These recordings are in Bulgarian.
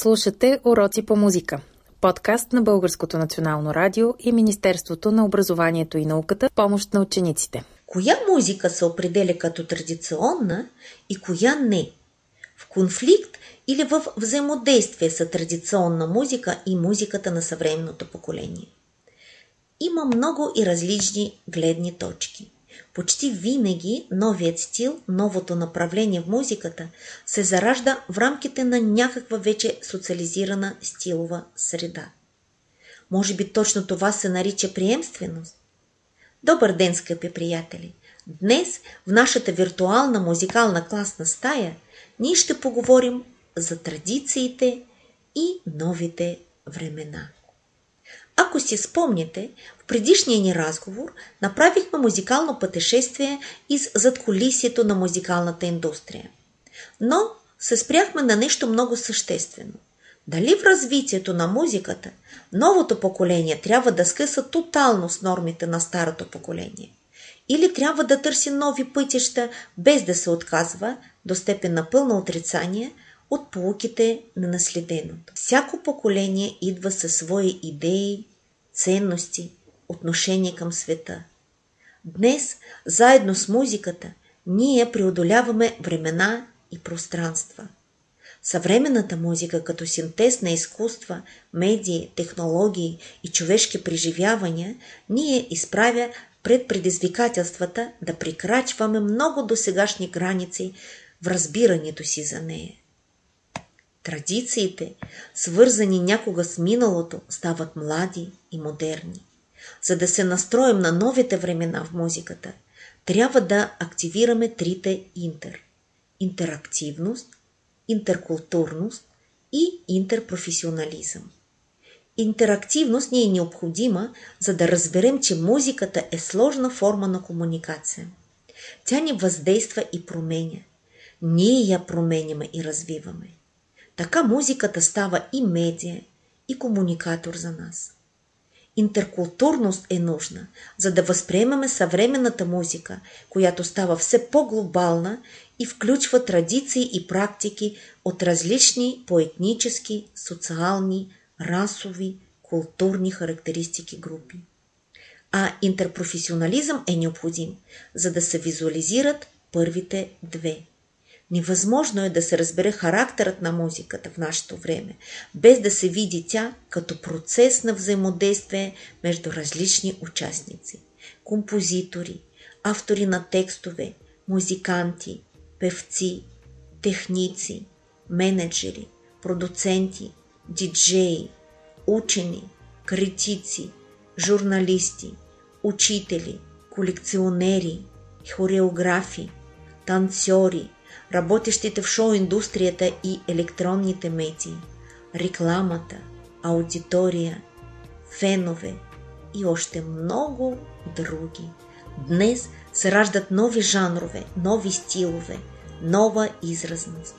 Слушате Уроци по музика. Подкаст на Българското национално радио и Министерството на образованието и науката в помощ на учениците. Коя музика се определя като традиционна и коя не? В конфликт или в взаимодействие с традиционна музика и музиката на съвременното поколение? Има много и различни гледни точки – почти винаги новият стил, новото направление в музиката се заражда в рамките на някаква вече социализирана стилова среда. Може би точно това се нарича приемственост? Добър ден, скъпи приятели! Днес в нашата виртуална музикална класна стая ние ще поговорим за традициите и новите времена. Ако си спомняте, предишния ни разговор направихме музикално пътешествие из задколисието на музикалната индустрия. Но се спряхме на нещо много съществено. Дали в развитието на музиката новото поколение трябва да скъса тотално с нормите на старото поколение? Или трябва да търси нови пътища, без да се отказва до степен на пълно отрицание от полуките на наследеното? Всяко поколение идва със свои идеи, ценности, отношение към света. Днес, заедно с музиката, ние преодоляваме времена и пространства. Съвременната музика като синтез на изкуства, медии, технологии и човешки преживявания ние изправя пред предизвикателствата да прикрачваме много досегашни граници в разбирането си за нея. Традициите, свързани някога с миналото, стават млади и модерни. За да се настроим на новите времена в музиката, трябва да активираме трите интер – интерактивност, интеркултурност и интерпрофесионализъм. Интерактивност ни е необходима, за да разберем, че музиката е сложна форма на комуникация. Тя ни въздейства и променя. Ние я променяме и развиваме. Така музиката става и медия, и комуникатор за нас. Интеркултурност е нужна, за да възприемаме съвременната музика, която става все по-глобална и включва традиции и практики от различни поетнически, социални, расови, културни характеристики групи. А интерпрофесионализъм е необходим, за да се визуализират първите две – Невъзможно е да се разбере характерът на музиката в нашето време, без да се види тя като процес на взаимодействие между различни участници – композитори, автори на текстове, музиканти, певци, техници, менеджери, продуценти, диджеи, учени, критици, журналисти, учители, колекционери, хореографи, танцори, работещите в шоу-индустрията и електронните медии, рекламата, аудитория, фенове и още много други. Днес се раждат нови жанрове, нови стилове, нова изразност.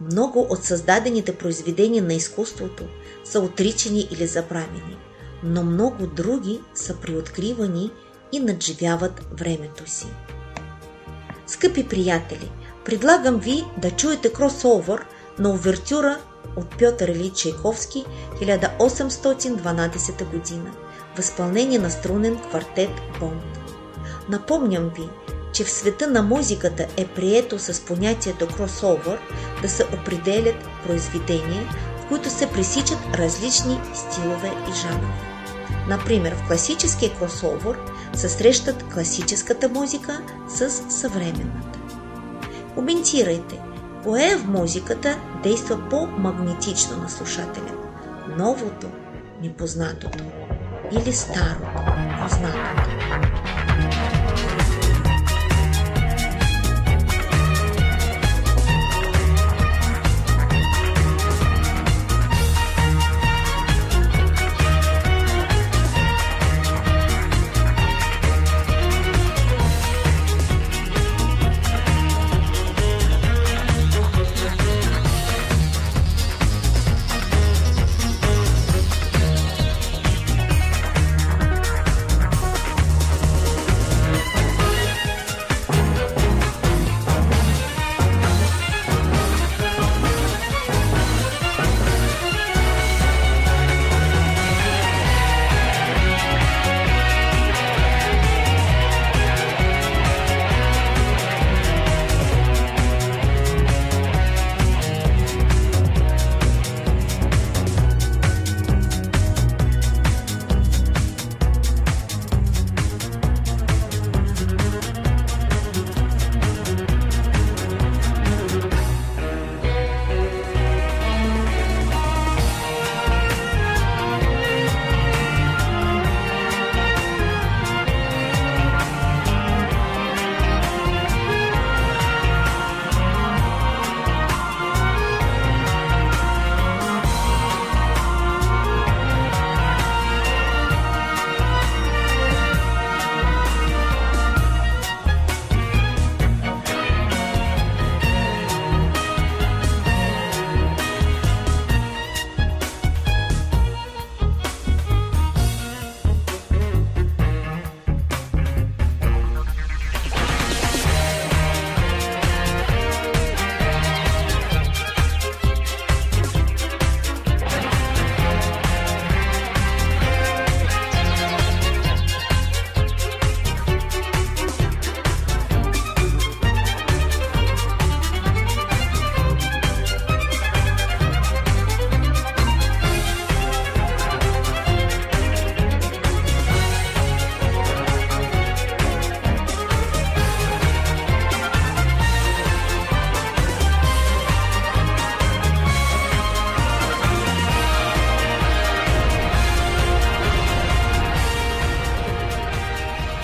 Много от създадените произведения на изкуството са отричани или забравени, но много други са приоткривани и надживяват времето си. Скъпи приятели, Предлагам ви да чуете кросовър на овертюра от Пьотър Или Чайковски 1812 година в изпълнение на струнен квартет Бонд. Напомням ви, че в света на музиката е прието с понятието кросовър да се определят произведения, в които се пресичат различни стилове и жанрове. Например, в класическия кросовър се срещат класическата музика с съвременната. Коментирайте, кое в музиката действа по-магнетично на слушателя? Новото, непознатото или старото, познатото?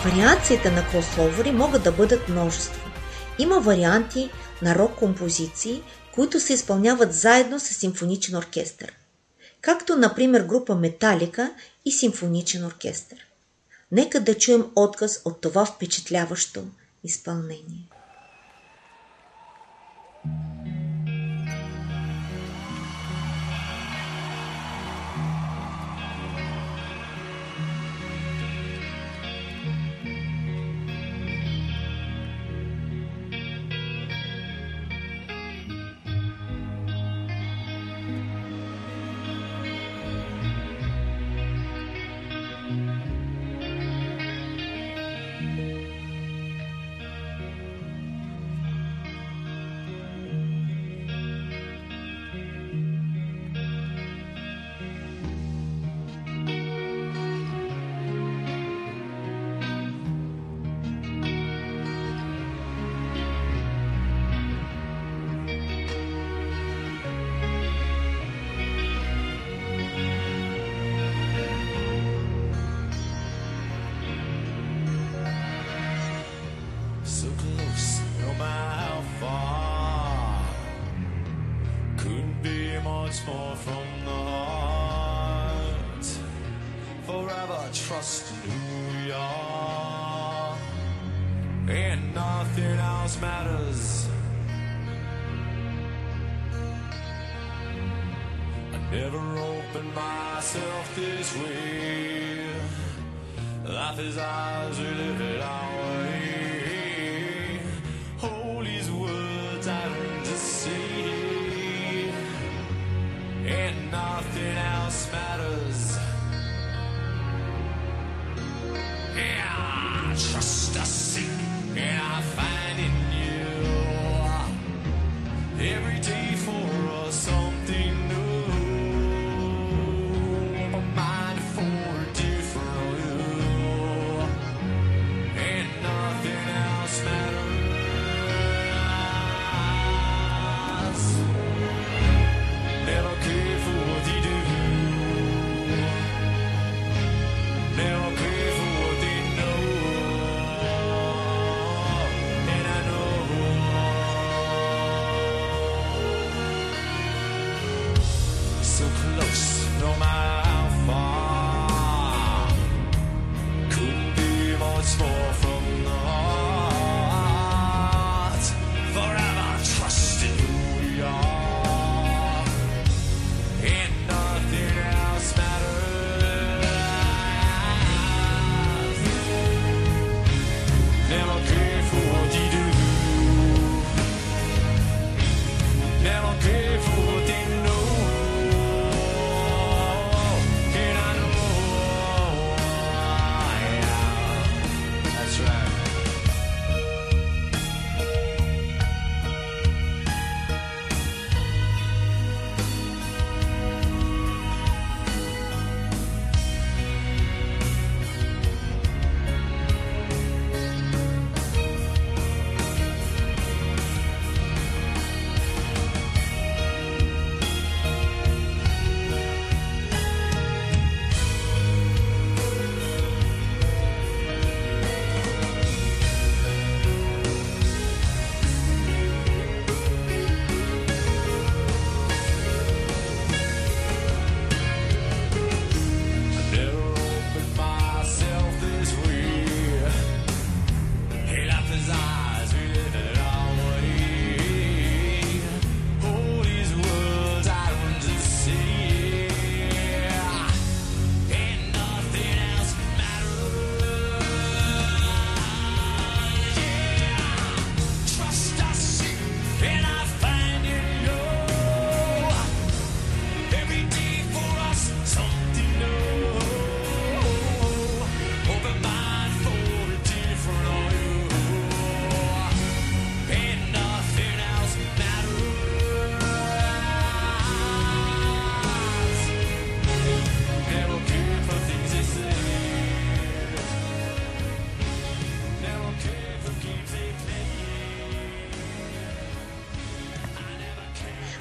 Вариациите на кросовери могат да бъдат множество. Има варианти на рок композиции, които се изпълняват заедно с симфоничен оркестър. Както, например, група Металика и симфоничен оркестър. Нека да чуем отказ от това впечатляващо изпълнение. his eyes are our way, Hold his words out to sea, and nothing else matters. Yeah, I trust a sink, and I find in you.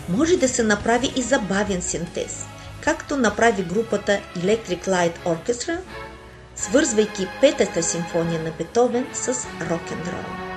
Може да се направи и забавен синтез, както направи групата Electric Light Orchestra свързвайки петата симфония на Бетовен с рок-н-рол.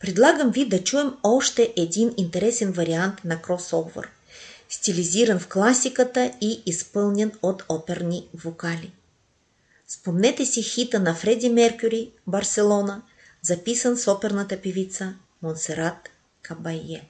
Предлагам ви да чуем още един интересен вариант на кросовър, стилизиран в класиката и изпълнен от оперни вокали. Спомнете си хита на Фреди Меркюри «Барселона», записан с оперната певица Монсерат Кабайе.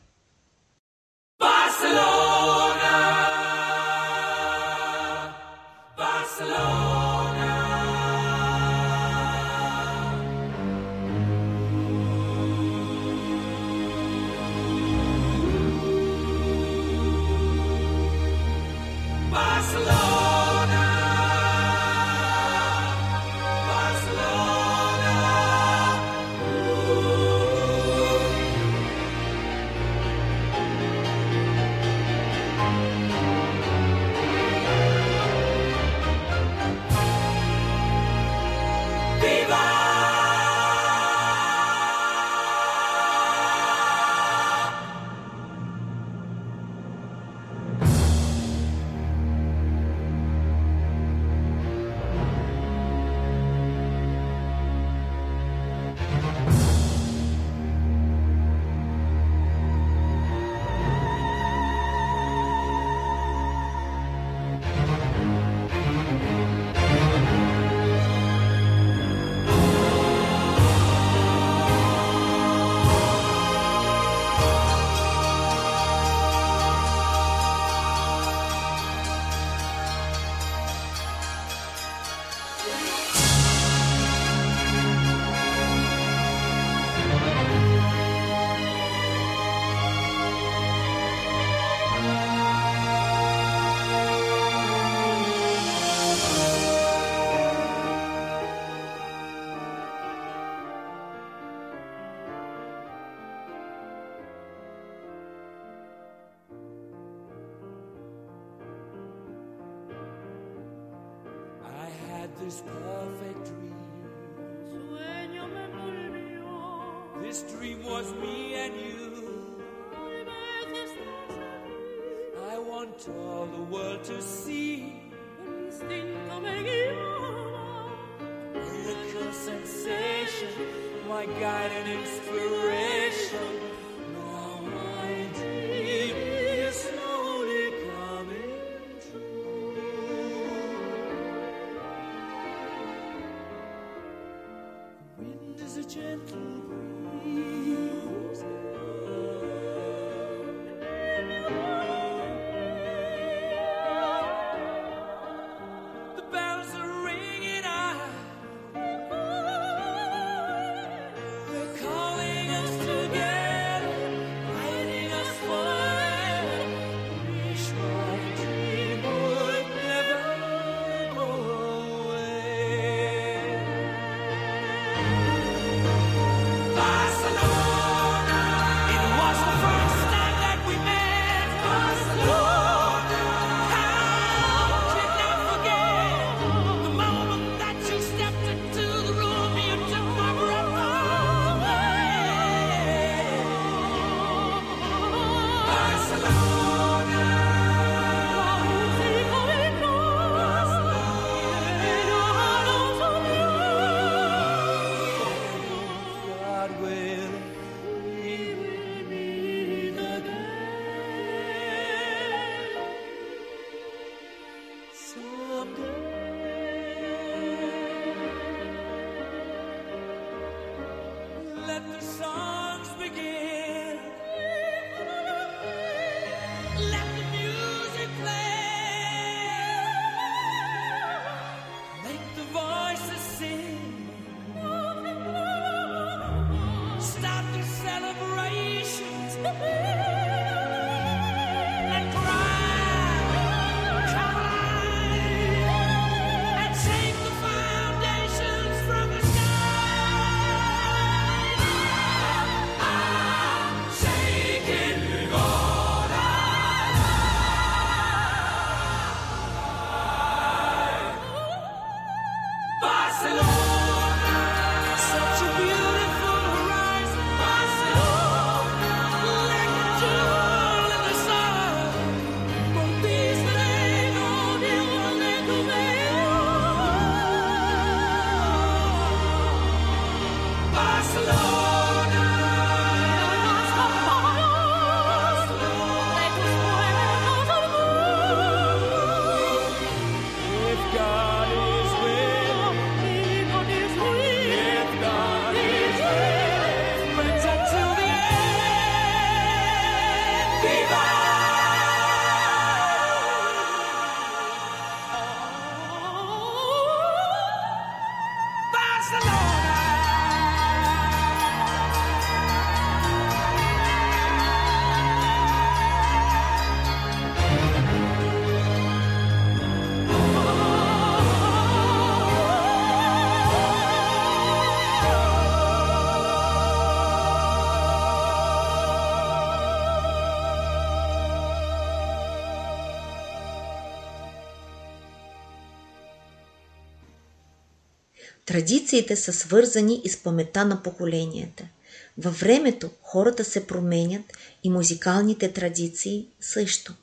Gentle breeze. Традициите са свързани и с паметта на поколенията. Във времето хората се променят и музикалните традиции също.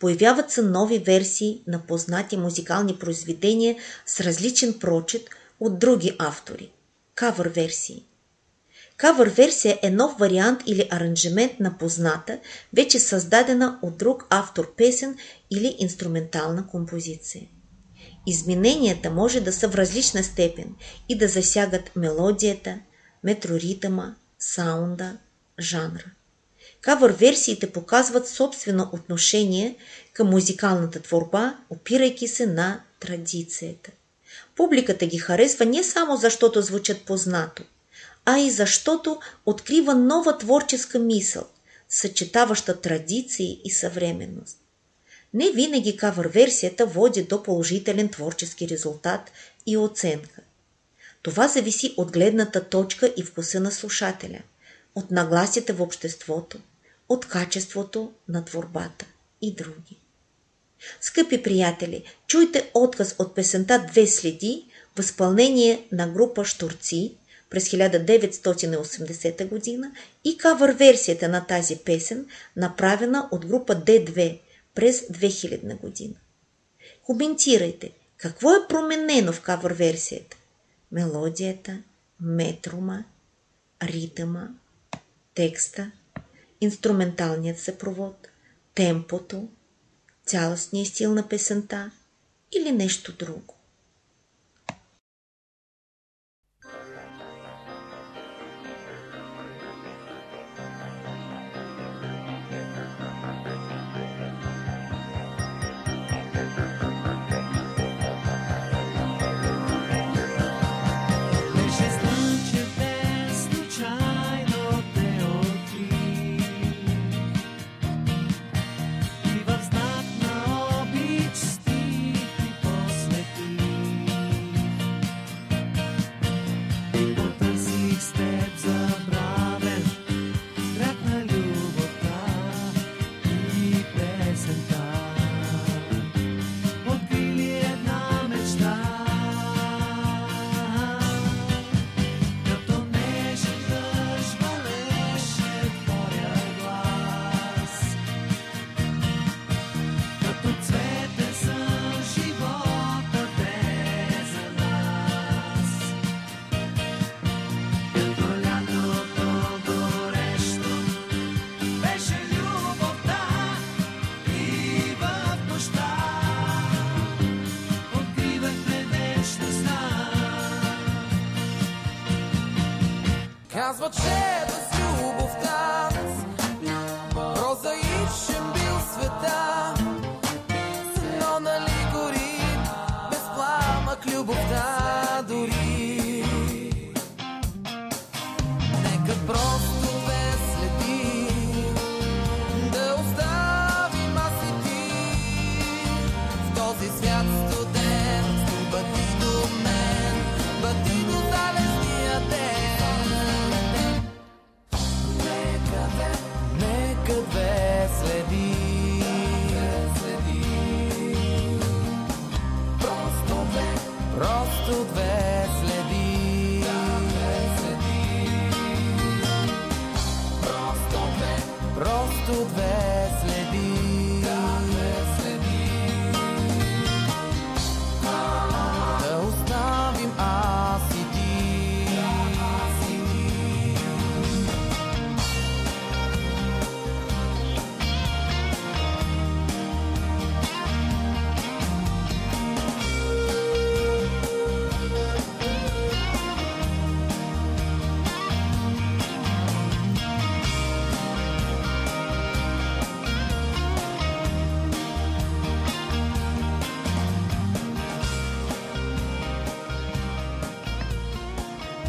Появяват се нови версии на познати музикални произведения с различен прочит от други автори. Кавър версии. Кавър версия е нов вариант или аранжимент на позната, вече създадена от друг автор песен или инструментална композиция. Измененията може да са в различна степен и да засягат мелодията, метроритъма, саунда, жанра. Кавър версиите показват собствено отношение към музикалната творба, опирайки се на традицията. Публиката ги харесва не само защото звучат познато, а и защото открива нова творческа мисъл, съчетаваща традиции и съвременност. Не винаги кавър версията води до положителен творчески резултат и оценка. Това зависи от гледната точка и вкуса на слушателя, от нагласите в обществото, от качеството на творбата и други. Скъпи приятели, чуйте отказ от песента Две следи в изпълнение на група Штурци през 1980 година и кавър версията на тази песен, направена от група D2 през 2000 година. Коментирайте, какво е променено в кавър версията? Мелодията, метрума, ритъма, текста, инструменталният съпровод, темпото, цялостния стил на песента или нещо друго.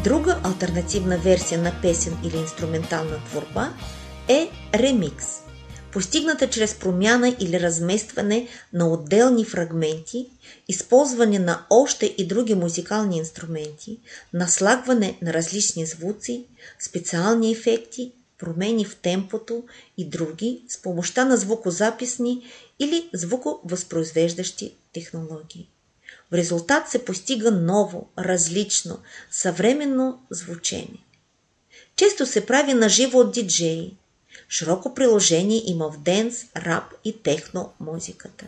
Друга альтернативна версия на песен или инструментална творба е ремикс, постигната чрез промяна или разместване на отделни фрагменти, използване на още и други музикални инструменти, наслагване на различни звуци, специални ефекти, промени в темпото и други с помощта на звукозаписни или звуковъзпроизвеждащи технологии. В резултат се постига ново, различно, съвременно звучение. Често се прави на живо от диджеи. Широко приложение има в денс, рап и техно музиката.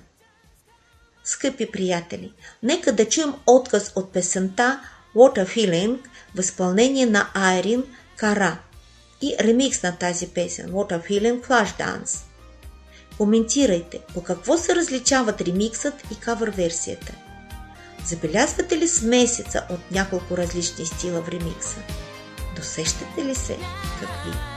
Скъпи приятели, нека да чуем отказ от песента a Feeling в изпълнение на Айрин Кара и ремикс на тази песен a Feeling Flashdance. Коментирайте по какво се различават ремиксът и кавър версията. Забелязвате ли смесица от няколко различни стила в ремикса? Досещате ли се какви?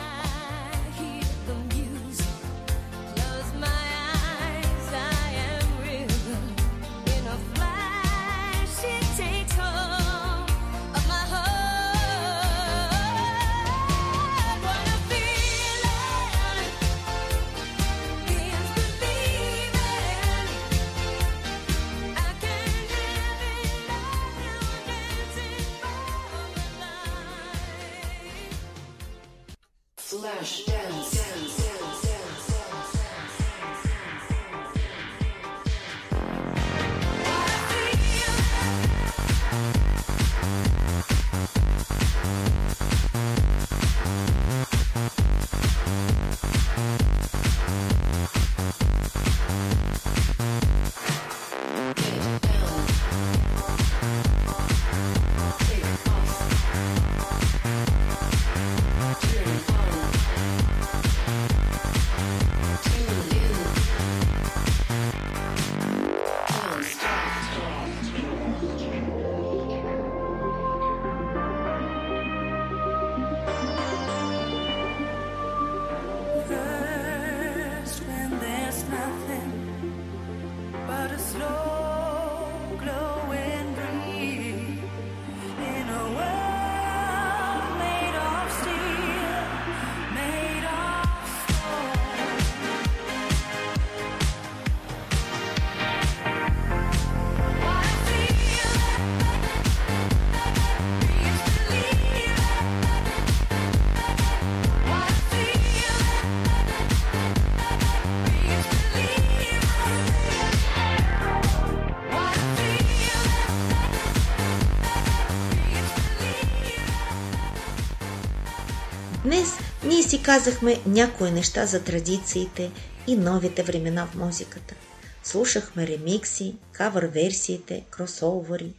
Днес ние си казахме някои неща за традициите и новите времена в музиката. Слушахме ремикси, кавър версиите, кросовъри.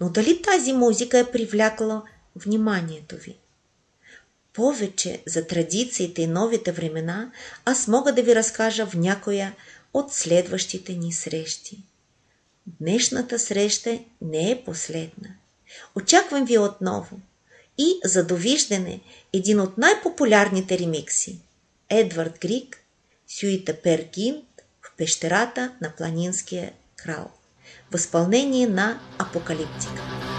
Но дали тази музика е привлякла вниманието ви? Повече за традициите и новите времена аз мога да ви разкажа в някоя от следващите ни срещи. Днешната среща не е последна. Очаквам ви отново. И за довиждане един от най-популярните ремикси – Едвард Грик, Сюита Пергинт в пещерата на планинския крал. Възпълнение на Апокалиптика.